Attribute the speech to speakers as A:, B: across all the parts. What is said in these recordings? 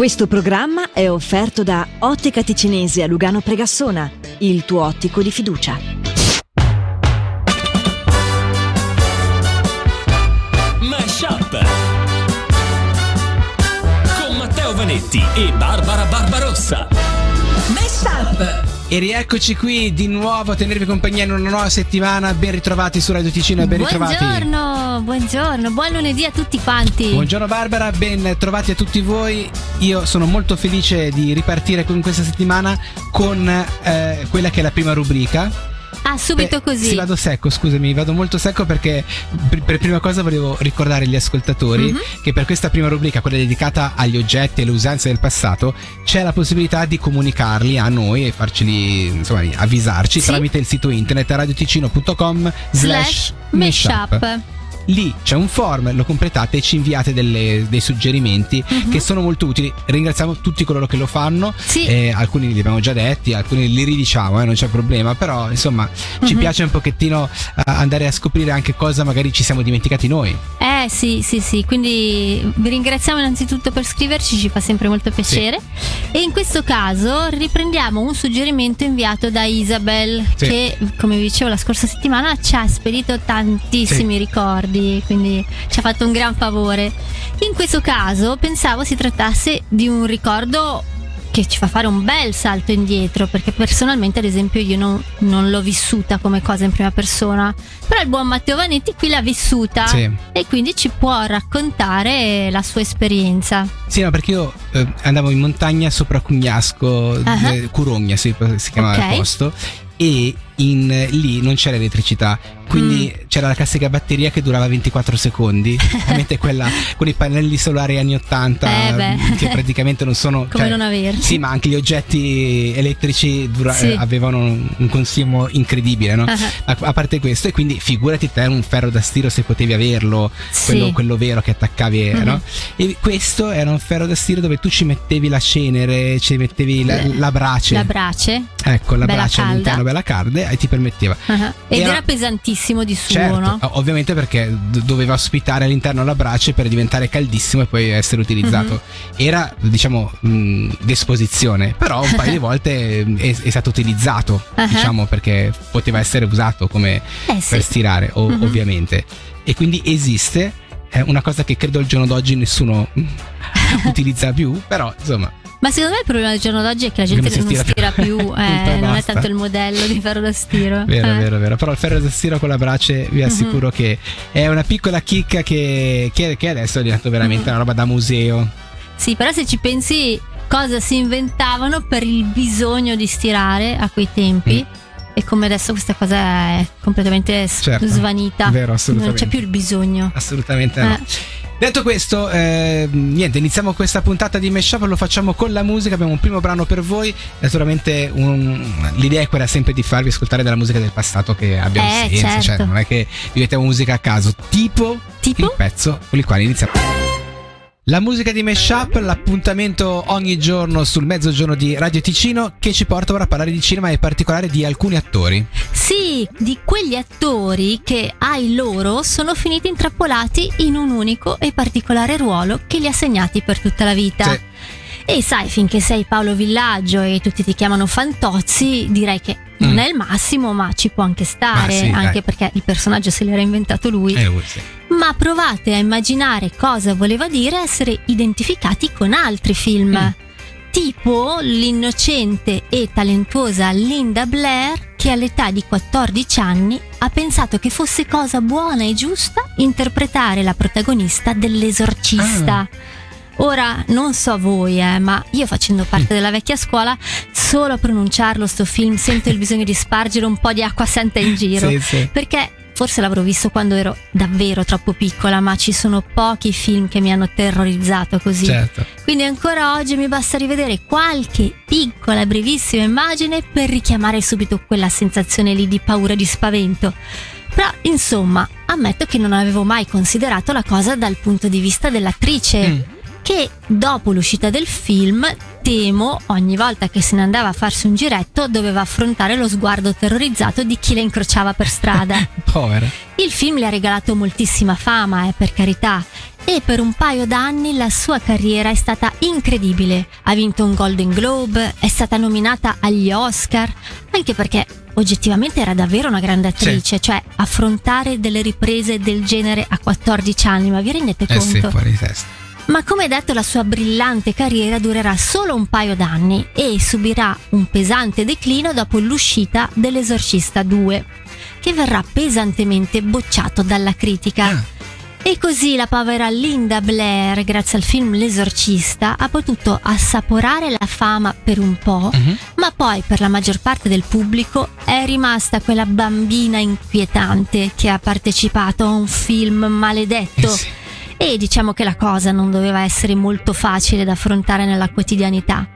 A: Questo programma è offerto da Ottica Ticinese a Lugano Pregassona, il tuo ottico di fiducia.
B: Mash Up con Matteo Vanetti e Barbara Barbarossa.
C: Mesh Up!
D: E rieccoci qui di nuovo a tenervi compagnia in una nuova settimana. Ben ritrovati su Radio Ticino ben ritrovati.
E: Buongiorno, buongiorno, buon lunedì a tutti quanti.
D: Buongiorno Barbara, ben trovati a tutti voi. Io sono molto felice di ripartire con questa settimana con eh, quella che è la prima rubrica.
E: Ah, subito
D: Beh,
E: così.
D: Sì, vado secco, scusami, vado molto secco perché per, prima cosa volevo ricordare agli ascoltatori
E: Mhm.
D: che per questa prima rubrica, quella dedicata agli oggetti e alle usanze del passato, c'è la possibilità di comunicarli a noi e farceli, insomma, avvisarci
E: Sì.
D: tramite il sito internet radioticino.com
E: Slash mashup.
D: Lì c'è un form, lo completate e ci inviate delle- dei suggerimenti
E: Mhm.
D: che sono molto utili. Ringraziamo tutti coloro che lo fanno.
E: Sì.
D: Eh, alcuni li abbiamo già detti, alcuni li ridiciamo, eh, non c'è problema. Però, insomma, ci
E: Mhm.
D: piace un pochettino eh, andare a scoprire anche cosa magari ci siamo dimenticati noi.
E: Eh sì, sì, sì, quindi vi ringraziamo innanzitutto per scriverci, ci fa sempre molto piacere. E in questo caso riprendiamo un suggerimento inviato da Isabel
D: Sì.
E: che, come vi dicevo la scorsa settimana, ci ha spedito tantissimi ricordi, quindi ci ha fatto un gran favore. In questo caso pensavo si trattasse di un ricordo che ci fa fare un bel salto indietro, perché personalmente, ad esempio, io non, non l'ho vissuta come cosa in prima persona. Però il buon Matteo Vanetti qui l'ha vissuta
D: Sì.
E: e quindi ci può raccontare la sua esperienza.
D: Sì, no, perché io eh, andavo in montagna sopra Cugnasco,
E: Ah.
D: eh, Curogna si, si chiamava
E: Ok.
D: il posto, e in, lì non c'era elettricità, quindi
E: Mm.
D: c'era la classica batteria che durava 24 secondi, mentre quella con i pannelli solari anni 80
E: Eh beh.
D: che praticamente non sono...
E: Come
D: cioè,
E: non averci.
D: Sì, ma anche gli oggetti elettrici dura-
E: Sì.
D: eh, avevano un, consumo incredibile, no?
E: Ah.
D: A, a parte questo, e quindi figurati te un ferro da stiro se potevi averlo,
E: Sì.
D: quello, quello vero che attaccavi,
E: Mhm.
D: no? E questo era un ferro da stiro dove tu ci mettevi la cenere, ci mettevi la, la brace.
E: La brace.
D: ecco, la
E: bella
D: brace
E: calda.
D: all'interno, bella calda, e ti permetteva.
E: Ah. Ed
D: Era-
E: era pesantissimo di suo,
D: Certo,
E: no?
D: ovviamente perché doveva ospitare all'interno la brace per diventare caldissimo e poi essere utilizzato.
E: Mhm.
D: Era, diciamo, mh, d'esposizione, però un paio di volte è, è stato utilizzato,
E: Ah.
D: diciamo, perché poteva essere usato come
E: Eh sì.
D: per stirare, o-
E: Mhm.
D: ovviamente. E quindi esiste, è una cosa che credo al giorno d'oggi nessuno utilizza più, però insomma,
E: Ma secondo me il problema del giorno d'oggi è che la gente
D: non
E: non
D: stira più.
E: più, eh,
D: e
E: non è tanto il modello di ferro da stiro.
D: Vero,
E: Eh.
D: vero, vero. Però il ferro da stiro con la brace vi assicuro che è una piccola chicca che, che- che adesso è diventato veramente
E: Mhm.
D: una roba da museo.
E: Sì, però se ci pensi cosa si inventavano per il bisogno di stirare a quei tempi e come adesso questa cosa è completamente
D: Mm. Certo.
E: svanita.
D: Vero,
E: non
D: assolutamente.
E: c'è più il bisogno.
D: Assolutamente no. Detto questo, eh, niente, iniziamo questa puntata di Meshup, lo facciamo con la musica, abbiamo un primo brano per voi, naturalmente un- l'idea è quella sempre di farvi ascoltare della musica del passato che abbia
E: Eh,
D: senso, cioè
E: certo.
D: non è che vi mettiamo musica a caso, tipo,
E: Tipo?
D: il pezzo con il quale iniziamo. La musica di Meshup, l'appuntamento ogni giorno sul mezzogiorno di Radio Ticino che ci porta ora a parlare di cinema e in particolare di alcuni attori.
E: Sì, di quegli attori che ai loro sono finiti intrappolati in un unico e particolare ruolo che li ha segnati per tutta la vita.
D: Sì.
E: E sai, finché sei Paolo Villaggio e tutti ti chiamano Fantozzi, direi che non
D: Mm.
E: è il massimo, ma ci può anche stare,
D: sì,
E: anche
D: dai.
E: perché il personaggio se l'era inventato lui.
D: Eh, sì.
E: Ma provate a immaginare cosa voleva dire essere identificati con altri film.
D: Mm.
E: Tipo l'innocente e talentuosa Linda Blair che all'età di 14 anni ha pensato che fosse cosa buona e giusta interpretare la protagonista dell'esorcista.
D: Ah.
E: Ora, non so voi, eh, ma io facendo parte della vecchia scuola, solo a pronunciarlo sto film sento il bisogno di spargere un po' di acqua santa in giro.
D: Sì, sì.
E: Perché forse l'avrò visto quando ero davvero troppo piccola, ma ci sono pochi film che mi hanno terrorizzato così.
D: Certo.
E: Quindi ancora oggi mi basta rivedere qualche piccola, brevissima immagine per richiamare subito quella sensazione lì di paura e di spavento. Però, insomma, ammetto che non avevo mai considerato la cosa dal punto di vista dell'attrice.
D: Mm.
E: Che dopo l'uscita del film temo ogni volta che se ne andava a farsi un giretto doveva affrontare lo sguardo terrorizzato di chi la incrociava per strada.
D: Povera.
E: Il film le ha regalato moltissima fama, eh, per carità, e per un paio d'anni la sua carriera è stata incredibile. Ha vinto un Golden Globe, è stata nominata agli Oscar, anche perché oggettivamente era davvero una grande attrice,
D: Sì.
E: cioè affrontare delle riprese del genere a 14 anni, ma vi rendete
D: Eh sì,
E: conto?
D: fuori di testa.
E: Ma come detto la sua brillante carriera durerà solo un paio d'anni e subirà un pesante declino dopo l'uscita dell'Esorcista 2, che verrà pesantemente bocciato dalla critica.
D: Ah.
E: E così la povera Linda Blair, grazie al film L'Esorcista, ha potuto assaporare la fama per un po',
D: Mhm.
E: ma poi per la maggior parte del pubblico è rimasta quella bambina inquietante che ha partecipato a un film maledetto.
D: Eh sì.
E: E diciamo che la cosa non doveva essere molto facile da affrontare nella quotidianità.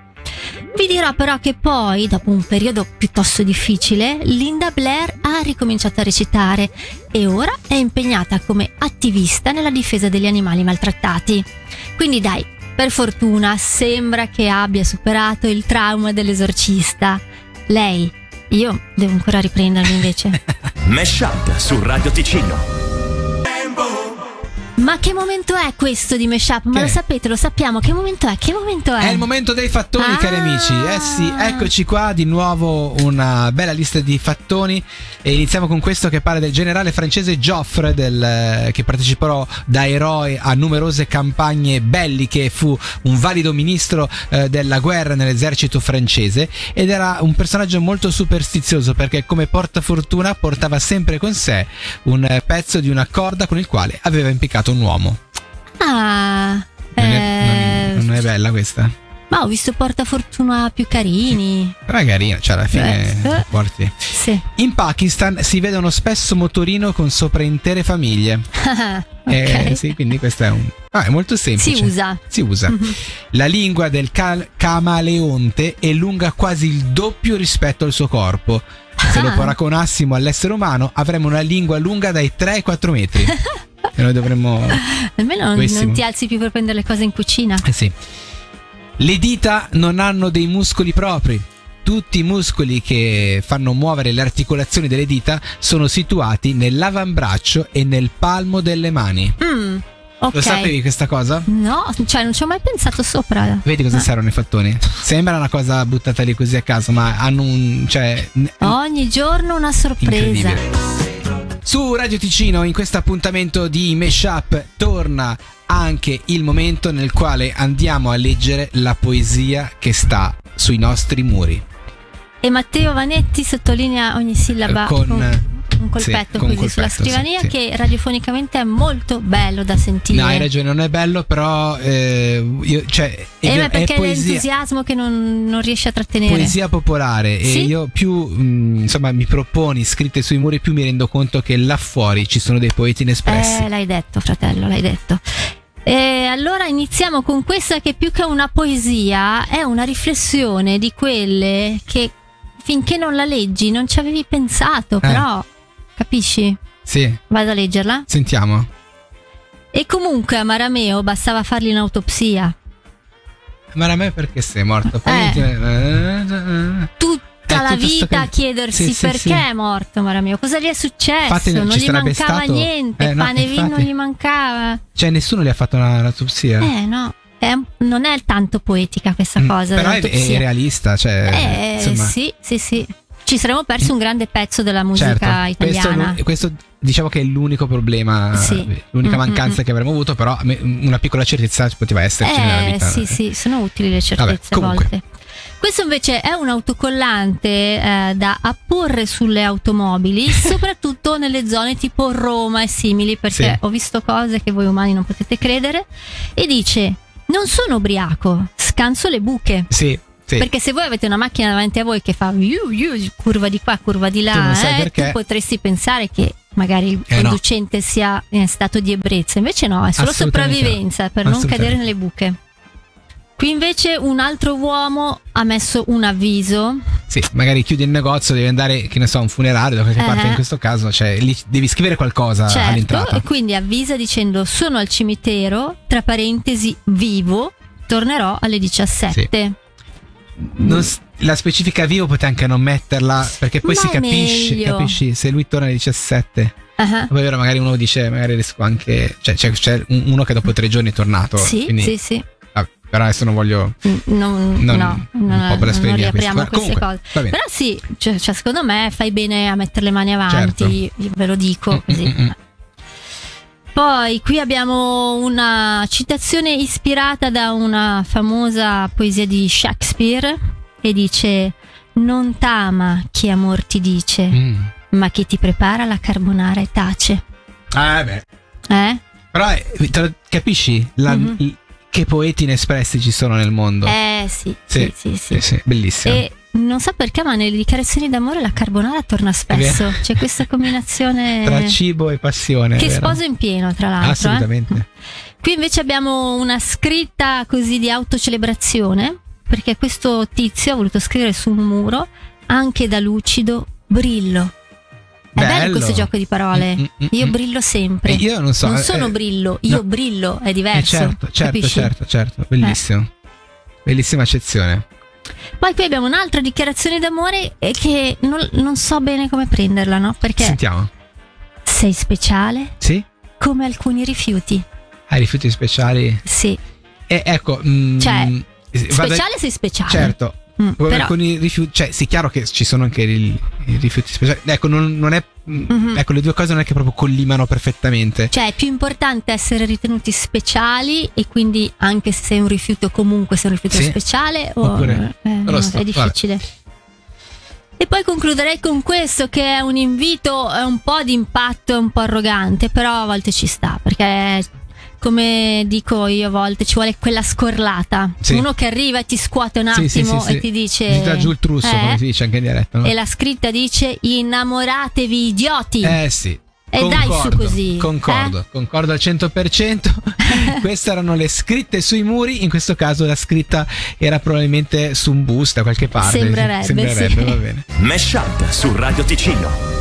E: Vi dirò però che poi, dopo un periodo piuttosto difficile, Linda Blair ha ricominciato a recitare e ora è impegnata come attivista nella difesa degli animali maltrattati. Quindi dai, per fortuna sembra che abbia superato il trauma dell'esorcista. Lei, io devo ancora riprendermi invece.
B: Mesh Up su Radio Ticino.
E: Ma che momento è questo di Meshup? Ma
D: Che
E: lo sapete, lo sappiamo. Che momento è? Che momento è?
D: È il momento dei fattoni,
E: Ah.
D: cari amici. Eh sì, eccoci qua di nuovo una bella lista di fattoni e iniziamo con questo che parla del generale francese Joffre del- che partecipò da eroe a numerose campagne belliche, fu un valido ministro eh, della guerra nell'esercito francese ed era un personaggio molto superstizioso perché come portafortuna portava sempre con sé un eh, pezzo di una corda con il quale aveva impiccato un uomo.
E: Ah,
D: Non è,
E: eh,
D: non- non è bella questa?
E: ma ho visto portafortuna più carini.
D: Però è carina, cioè alla fine
E: Eh.
D: porti.
E: Sì.
D: In Pakistan si vedono spesso motorino con sopra intere famiglie.
E: ok.
D: Eh, sì, quindi questo è un. Ah, è molto semplice.
E: Si usa.
D: Si usa. La lingua del cal- camaleonte è lunga quasi il doppio rispetto al suo corpo. Se lo
E: Ah.
D: paragonassimo all'essere umano, avremmo una lingua lunga dai 3 ai 4 metri. e noi dovremmo.
E: Almeno non, ti alzi più per prendere le cose in cucina.
D: Eh sì. Le dita non hanno dei muscoli propri. Tutti i muscoli che fanno muovere le articolazioni delle dita sono situati nell'avambraccio e nel palmo delle mani.
E: Mm, ok.
D: Lo sapevi questa cosa?
E: No, cioè non ci ho mai pensato sopra.
D: Vedi cosa
E: Ah.
D: servono i fattoni? Sembra una cosa buttata lì così a caso, ma hanno un. cioè.
E: Ogni giorno una sorpresa.
D: Su Radio Ticino, in questo appuntamento di Meshup, torna anche il momento nel quale andiamo a leggere la poesia che sta sui nostri muri.
E: E Matteo Vanetti sottolinea ogni sillaba
D: Con-
E: un colpetto
D: sì,
E: così sulla
D: colpetto, sì,
E: scrivania
D: sì.
E: che radiofonicamente è molto bello da sentire.
D: No, hai ragione, non è bello, però. eh, io- cioè, è,
E: Eh,
D: è
E: perché è
D: poesia.
E: l'entusiasmo che non, non riesce a trattenere.
D: Poesia popolare e
E: Sì?
D: io più mh, insomma mi proponi scritte sui muri più mi rendo conto che là fuori ci sono dei poeti inespressi.
E: Eh, l'hai detto, fratello, l'hai detto. E allora iniziamo con questa che più che una poesia è una riflessione di quelle che finché non la leggi non ci avevi pensato, però capisci?
D: Sì,
E: Vado a leggerla.
D: sentiamo.
E: E comunque a Marameo bastava fargli un'autopsia.
D: Ma a me perché sei morto?
E: Eh.
D: ti-
E: Tutta
D: Eh,
E: la
D: tutto sto
E: vita a chiedersi
D: Sì, sì,
E: perché
D: sì.
E: è morto Marameo, cosa gli è successo,
D: Infatti,
E: non gli mancava
D: stato-
E: niente,
D: eh,
E: pane e vino non gli mancava.
D: Cioè nessuno gli ha fatto una l'autopsia.
E: Eh no, è- non è tanto poetica questa
D: Mm,
E: cosa.
D: Però è, è realista, cioè
E: Eh,
D: insomma.
E: sì, sì, sì. Ci saremmo persi un grande pezzo della musica
D: Certo, questo,
E: italiana.
D: questo diciamo che è l'unico problema,
E: Sì.
D: l'unica
E: Mm,
D: mancanza
E: mm,
D: che avremmo avuto, però una piccola certezza poteva esserci nella
E: Eh,
D: vita.
E: sì, sì, sono utili le certezze
D: Vabbè,
E: a volte. Questo invece è un autocollante eh, da apporre sulle automobili, soprattutto nelle zone tipo Roma e simili, perché
D: Sì.
E: ho visto cose che voi umani non potete credere. E dice: Non sono ubriaco, scanso le buche.
D: Sì, sì.
E: Perché se voi avete una macchina davanti a voi che fa iu, iu, curva di qua, curva di
D: Tu
E: là,
D: sai
E: eh, tu potresti pensare che magari il
D: Eh, no.
E: conducente sia in stato di ebbrezza. Invece no, è solo sopravvivenza
D: no.
E: per non cadere nelle buche. Qui invece un altro uomo ha messo un avviso
D: Sì, magari chiudi il negozio, devi andare, che ne so, a un funerale da qualche
E: Eh.
D: parte in questo caso, cioè lì devi scrivere qualcosa
E: Certo,
D: all'entrata.
E: e quindi avvisa dicendo sono al cimitero, tra parentesi vivo, tornerò alle 17.
D: Non la specifica vivo potete anche non metterla perché poi
E: Ma
D: si capisce, capisci se lui torna alle 17.
E: Ah,
D: Poi vero, magari uno dice, magari riesco anche. Cioè, c'è, c'è un- uno che dopo tre giorni è tornato.
E: Sì,
D: quindi,
E: sì, sì.
D: vabbè, però adesso non voglio.
E: Mm, Non,
D: Non-
E: no,
D: un
E: non,
D: po' blasfemia
E: non riapriamo
D: questo.
E: queste
D: Comunque,
E: cose. Però sì, cioè, cioè, secondo me fai bene a mettere le mani avanti,
D: Certo.
E: ve lo dico
D: Mm,
E: così.
D: mm, mm.
E: Poi qui abbiamo una citazione ispirata da una famosa poesia di Shakespeare e dice non t'ama chi amor ti dice,
D: Mm.
E: ma chi ti prepara la carbonara e tace.
D: Ah, beh.
E: Eh?
D: Però eh, lo- capisci La-
E: Mhm.
D: i- che poeti inespressi ci sono nel mondo?
E: Eh sì, sì, sì, sì.
D: sì, sì, bellissimo.
E: E non so perché, ma nelle dichiarazioni d'amore la carbonara torna spesso. C'è questa combinazione
D: Tra cibo e passione.
E: che
D: vero?
E: sposa in pieno, tra l'altro. eh.
D: Assolutamente.
E: Qui invece abbiamo una scritta così di autocelebrazione, perché questo tizio ha voluto scrivere su un muro, anche da lucido, brillo. È bello,
D: Bello.
E: questo gioco di parole.
D: Mm, mm, mm,
E: Io
D: mm.
E: brillo sempre.
D: E io non so.
E: non
D: eh,
E: sono
D: eh,
E: brillo, io
D: no.
E: brillo, è
D: eh,
E: diverso.
D: certo, certo,
E: capisci?
D: certo, certo. Bellissimo. Bellissima accezione.
E: Poi qui abbiamo un'altra dichiarazione d'amore eh, che non, non so bene come prenderla, no? Perché
D: Sentiamo.
E: sei speciale
D: Sì?
E: come alcuni rifiuti.
D: Hai rifiuti speciali?
E: Sì,
D: E ecco. mm,
E: Cioè,
D: vado-
E: speciale sei speciale.
D: Certo.
E: Mm,
D: Come
E: però,
D: alcuni rifiuti, cioè, sì, chiaro che ci sono anche i, i rifiuti speciali. Ecco, non, non è. Mm,
E: Mhm.
D: Ecco, le due cose non è che proprio collimano perfettamente.
E: cioè, è più importante essere ritenuti speciali e quindi anche se sei un rifiuto comunque sei un rifiuto
D: Sì.
E: speciale o
D: Oppure-
E: eh, no,
D: so,
E: è difficile. E poi concluderei con questo che è un invito, è un po' di impatto, è un po' arrogante, però a volte ci sta, perché come dico io a volte ci vuole quella scorlata.
D: Sì.
E: Uno che arriva e ti scuote un attimo
D: sì, sì.
E: e ti dice...
D: Ti dà giù il trusso,
E: eh?
D: come si dice anche in diretta. No?
E: E la scritta dice innamoratevi idioti.
D: Eh sì.
E: E dai su
D: Concordo,
E: così,
D: Concordo,
E: eh?
D: concordo al 100%. Queste erano le scritte sui muri. In questo caso la scritta era probabilmente su un bus da qualche parte.
E: Sembrerebbe,
D: Sembrerebbe,
E: sì.
D: va bene.
B: Mesh Up su Radio Ticino.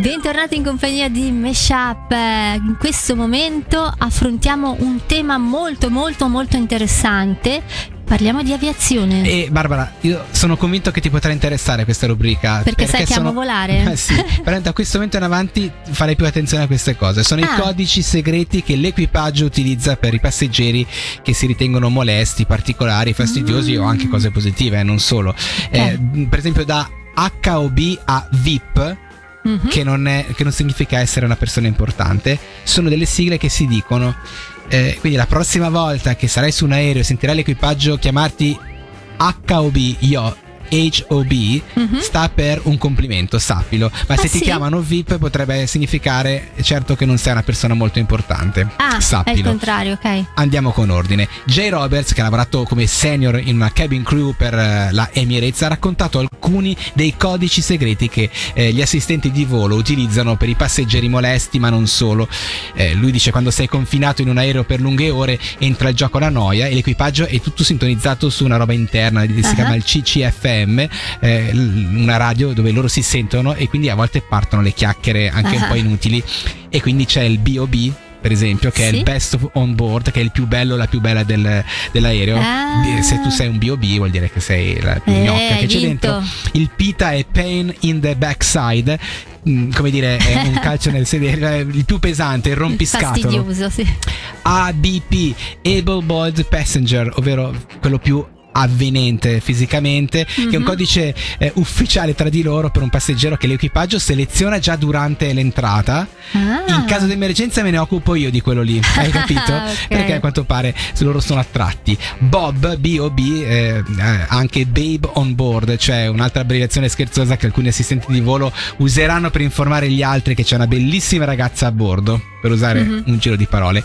E: Bentornati in compagnia di Meshup. Eh, In questo momento affrontiamo un tema molto molto molto interessante. Parliamo di aviazione.
D: E Barbara, io sono convinto che ti potrà interessare questa rubrica.
E: Perché sai che amo
D: sono-
E: volare?
D: Eh sì, veramente da questo momento in avanti farei più attenzione a queste cose. Sono
E: Ah.
D: i codici segreti che l'equipaggio utilizza per i passeggeri che si ritengono molesti, particolari, fastidiosi o anche cose positive, eh, non solo. Eh, per esempio da HOB a VIP.
E: Mhm.
D: Che non, è- che non significa essere una persona importante, sono delle sigle che si dicono. Eh, quindi la prossima volta che sarai su un aereo e sentirai l'equipaggio chiamarti HOB, io, HOB,
E: Mhm.
D: sta per un complimento, sappilo. Ma
E: Ah,
D: se ti
E: sì?
D: chiamano VIP potrebbe significare certo che non sei una persona molto importante.
E: Ah, è il
D: sappilo.
E: contrario, ok.
D: Andiamo con ordine. Jay Roberts, che ha lavorato come senior in una cabin crew per eh, la Emirates, ha raccontato alcuni dei codici segreti che eh, gli assistenti di volo utilizzano per i passeggeri molesti, ma non solo. Eh, lui dice: quando sei confinato in un aereo per lunghe ore, entra il gioco la noia e l'equipaggio è tutto sintonizzato su una roba interna, si
E: Ah.
D: chiama il CCFM, eh, l- una radio dove loro si sentono e quindi a volte partono le chiacchiere anche un
E: Ah.
D: po' inutili. E quindi c'è il BOB per esempio, che è
E: Sì.
D: il best on board, che è il più bello, la più bella del- dell'aereo.
E: Ah.
D: Se tu sei un BOB, vuol dire che sei la più
E: Eh,
D: gnocca che
E: hai
D: c'è
E: vinto.
D: dentro. Il PITA è pain in the backside. mm, Come dire, è un calcio nel sedere, il più pesante, il rompiscatolo.
E: Fastidioso, sì.
D: ABP, Able Bodied Passenger, ovvero quello più avvenente fisicamente, che è un
E: Mhm.
D: codice eh, ufficiale tra di loro per un passeggero che l'equipaggio seleziona già durante l'entrata.
E: Ah.
D: In caso di emergenza me ne occupo io di quello lì, hai capito?
E: Ok.
D: Perché a quanto pare loro sono attratti. Bob, B-O-B, eh, eh, anche Babe on board, cioè un'altra abbreviazione scherzosa che alcuni assistenti di volo useranno per informare gli altri che c'è una bellissima ragazza a bordo, per usare
E: Mhm.
D: un giro di parole.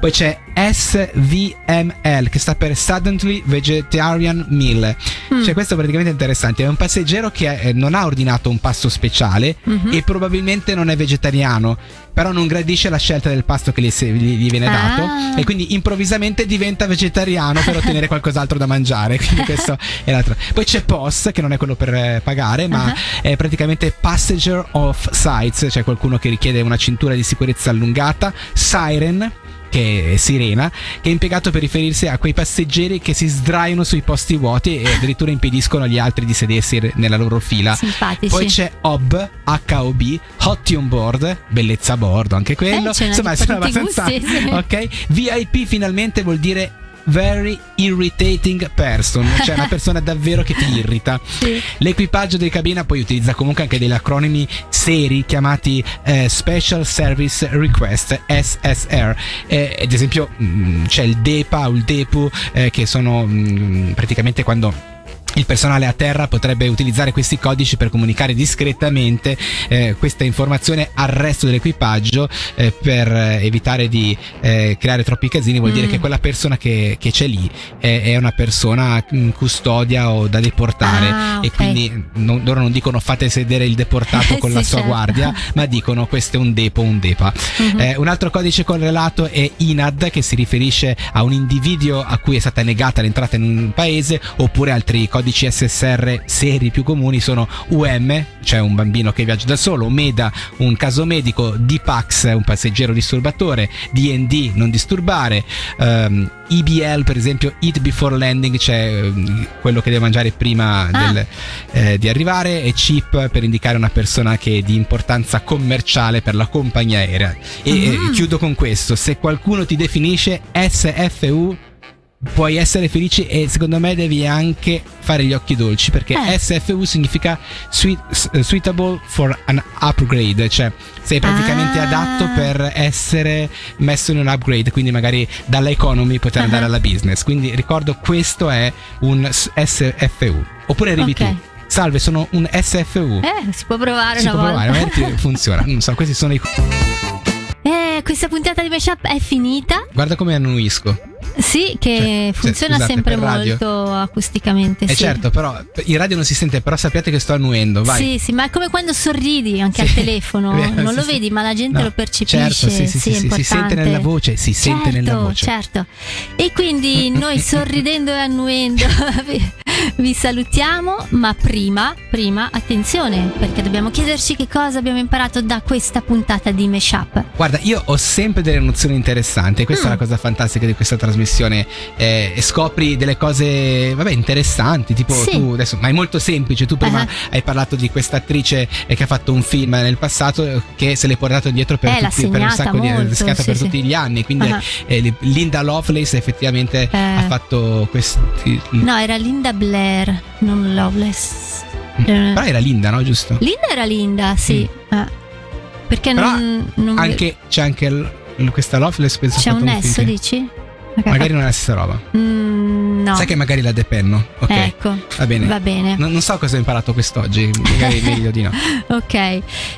D: Poi c'è SVML, che sta per Suddenly Vegetarian Meal.
E: Mm.
D: Cioè, questo è praticamente interessante. È un passeggero che eh, non ha ordinato un pasto speciale
E: Mhm.
D: e probabilmente non è vegetariano. Però non gradisce la scelta del pasto che gli, gli- gli viene
E: Ah.
D: dato e quindi improvvisamente diventa vegetariano per ottenere qualcos'altro da mangiare. Quindi questo è l'altro. Poi c'è POS, che non è quello per eh, pagare, ma
E: Ah.
D: è praticamente Passenger of Sights, cioè qualcuno che richiede una cintura di sicurezza allungata. Siren che è sirena, che è impiegato per riferirsi a quei passeggeri che si sdraiano sui posti vuoti e addirittura impediscono agli altri di sedersi nella loro fila.
E: Simpatici.
D: Poi c'è HOB, H-O-B, Hotty on board, bellezza a bordo, anche quello.
E: Eh, c'è una
D: Insomma, sono abbastanza.
E: gusti, sì.
D: Ok, VIP finalmente vuol dire very irritating person, cioè una persona davvero che ti irrita.
E: Sì.
D: L'equipaggio di cabina poi utilizza comunque anche degli acronimi seri chiamati eh, Special Service Request SSR. Eh, ad esempio mh, c'è il DEPA o il DEPU eh, che sono mh, praticamente quando il personale a terra potrebbe utilizzare questi codici per comunicare discretamente eh, questa informazione al resto dell'equipaggio eh, per eh, evitare di eh, creare troppi casini. Vuol dire
E: Mm.
D: che quella persona che, che c'è lì è, una persona in custodia o da deportare
E: Ah,
D: e quindi non- loro non dicono fate sedere il deportato
E: Eh,
D: con
E: sì,
D: la sua
E: certo.
D: guardia, ma dicono questo è un depo, un depa.
E: Mhm.
D: Eh, un altro codice correlato è INAD che si riferisce a un individuo a cui è stata negata l'entrata in un paese oppure altri codici SSR seri più comuni sono UM, cioè un bambino che viaggia da solo, MEDA, un caso medico, DPAX, un passeggero disturbatore, DND, non disturbare, ehm, EBL per esempio, Eat Before Landing, cioè ehm, quello che deve mangiare prima
E: Ah.
D: del- eh, di arrivare e CHIP per indicare una persona che è di importanza commerciale per la compagnia aerea. E
E: Mm.
D: eh, chiudo con questo, se qualcuno ti definisce SFU puoi essere felice e secondo me devi anche fare gli occhi dolci perché
E: Eh.
D: SFU significa sui- s- eh, suitable for an upgrade, cioè sei praticamente
E: Ah.
D: adatto per essere messo in un upgrade, quindi magari dalla economy poter andare alla business. Quindi ricordo questo è un SFU. Oppure arrivi
E: Ok.
D: tu. Salve, sono un SFU.
E: Eh, si può provare
D: si
E: una
D: può
E: volta.
D: provare, magari funziona. Non so, questi sono i.
E: Eh, questa puntata di Mashup è finita.
D: Guarda come annuisco.
E: Sì, che
D: Cioè,
E: funziona
D: scusate,
E: sempre molto acusticamente.
D: Eh
E: sì.
D: certo, però in radio non si sente, però sappiate che sto annuendo, vai.
E: Sì, sì, ma è come quando sorridi anche al
D: Sì,
E: telefono,
D: è vero,
E: non
D: sì,
E: lo vedi, ma la gente
D: No,
E: lo percepisce.
D: Certo, sì, sì, sì, si sente nella voce, si sente nella
E: Certo,
D: voce.
E: Certo. E quindi noi sorridendo e annuendo vi, salutiamo, ma prima, prima, attenzione, perché dobbiamo chiederci che cosa abbiamo imparato da questa puntata di Meshup.
D: Guarda, io ho sempre delle nozioni interessanti, questa è
E: Mm.
D: la cosa fantastica di questa trasmissione. eh, scopri delle cose, vabbè, interessanti. Tipo,
E: Sì.
D: tu adesso, ma è molto semplice. Tu prima
E: Ah.
D: hai parlato di questa attrice eh, che ha fatto un film nel passato eh, che se l'è portato dietro per,
E: Eh,
D: tutti, per un sacco di
E: molto,
D: segnata
E: sì,
D: per
E: sì.
D: tutti gli anni. Quindi
E: Ah.
D: eh, li- Linda Lovelace effettivamente
E: Eh.
D: ha fatto questi.
E: No, era Linda Blair, non Loveless. Eh,
D: Però era Linda, no? Giusto?
E: Linda era Linda, sì. Eh. Perché
D: Mm. Però
E: non, non
D: Anche, c'è anche l- questa Loveless, penso
E: c'è un nesso, dici? Ok.
D: Magari non è la stessa roba.
E: Mm, no.
D: Sai che magari la depenno. Ok.
E: Ecco.
D: Va bene.
E: Va bene.
D: Non, non so cosa ho imparato quest'oggi, magari meglio di no.
E: Ok,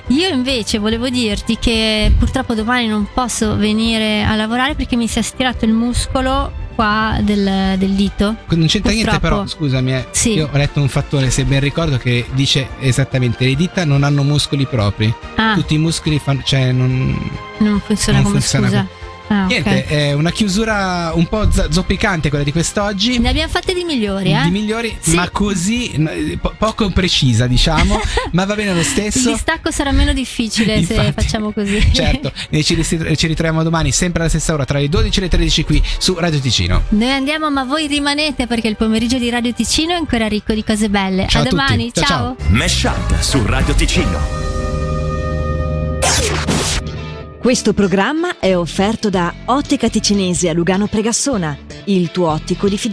E: io invece volevo dirti che purtroppo domani non posso venire a lavorare perché mi si è stirato il muscolo qua del, del dito.
D: Non c'entra niente,
E: Purtroppo.
D: però scusami, eh,
E: Sì.
D: io ho letto un fattore, se ben ricordo, che dice esattamente: le dita non hanno muscoli propri.
E: Ah,
D: Tutti i muscoli fanno. cioè, non.
E: non funziona
D: non
E: come
D: funziona
E: scusa. Ah.
D: Niente, è una chiusura un po' z- zoppicante quella di quest'oggi.
E: Ne abbiamo fatte di migliori, eh?
D: Di migliori,
E: Sì.
D: ma così no, po- poco precisa, diciamo, ma va bene lo
E: Il
D: stesso.
E: distacco sarà meno difficile se
D: Infatti.
E: facciamo così.
D: Certo, ci, ci ritroviamo domani sempre alla stessa ora tra le 12 e le 13 qui su Radio Ticino.
E: Noi andiamo, ma voi rimanete perché il pomeriggio di Radio Ticino è ancora ricco di cose belle.
D: Ciao
E: a
D: a tutti.
E: domani,
D: Ciao,
E: ciao.
B: Mesh Up su Radio Ticino.
A: Questo programma è offerto da Ottica Ticinese a Lugano Pregassona, il tuo ottico di fiducia.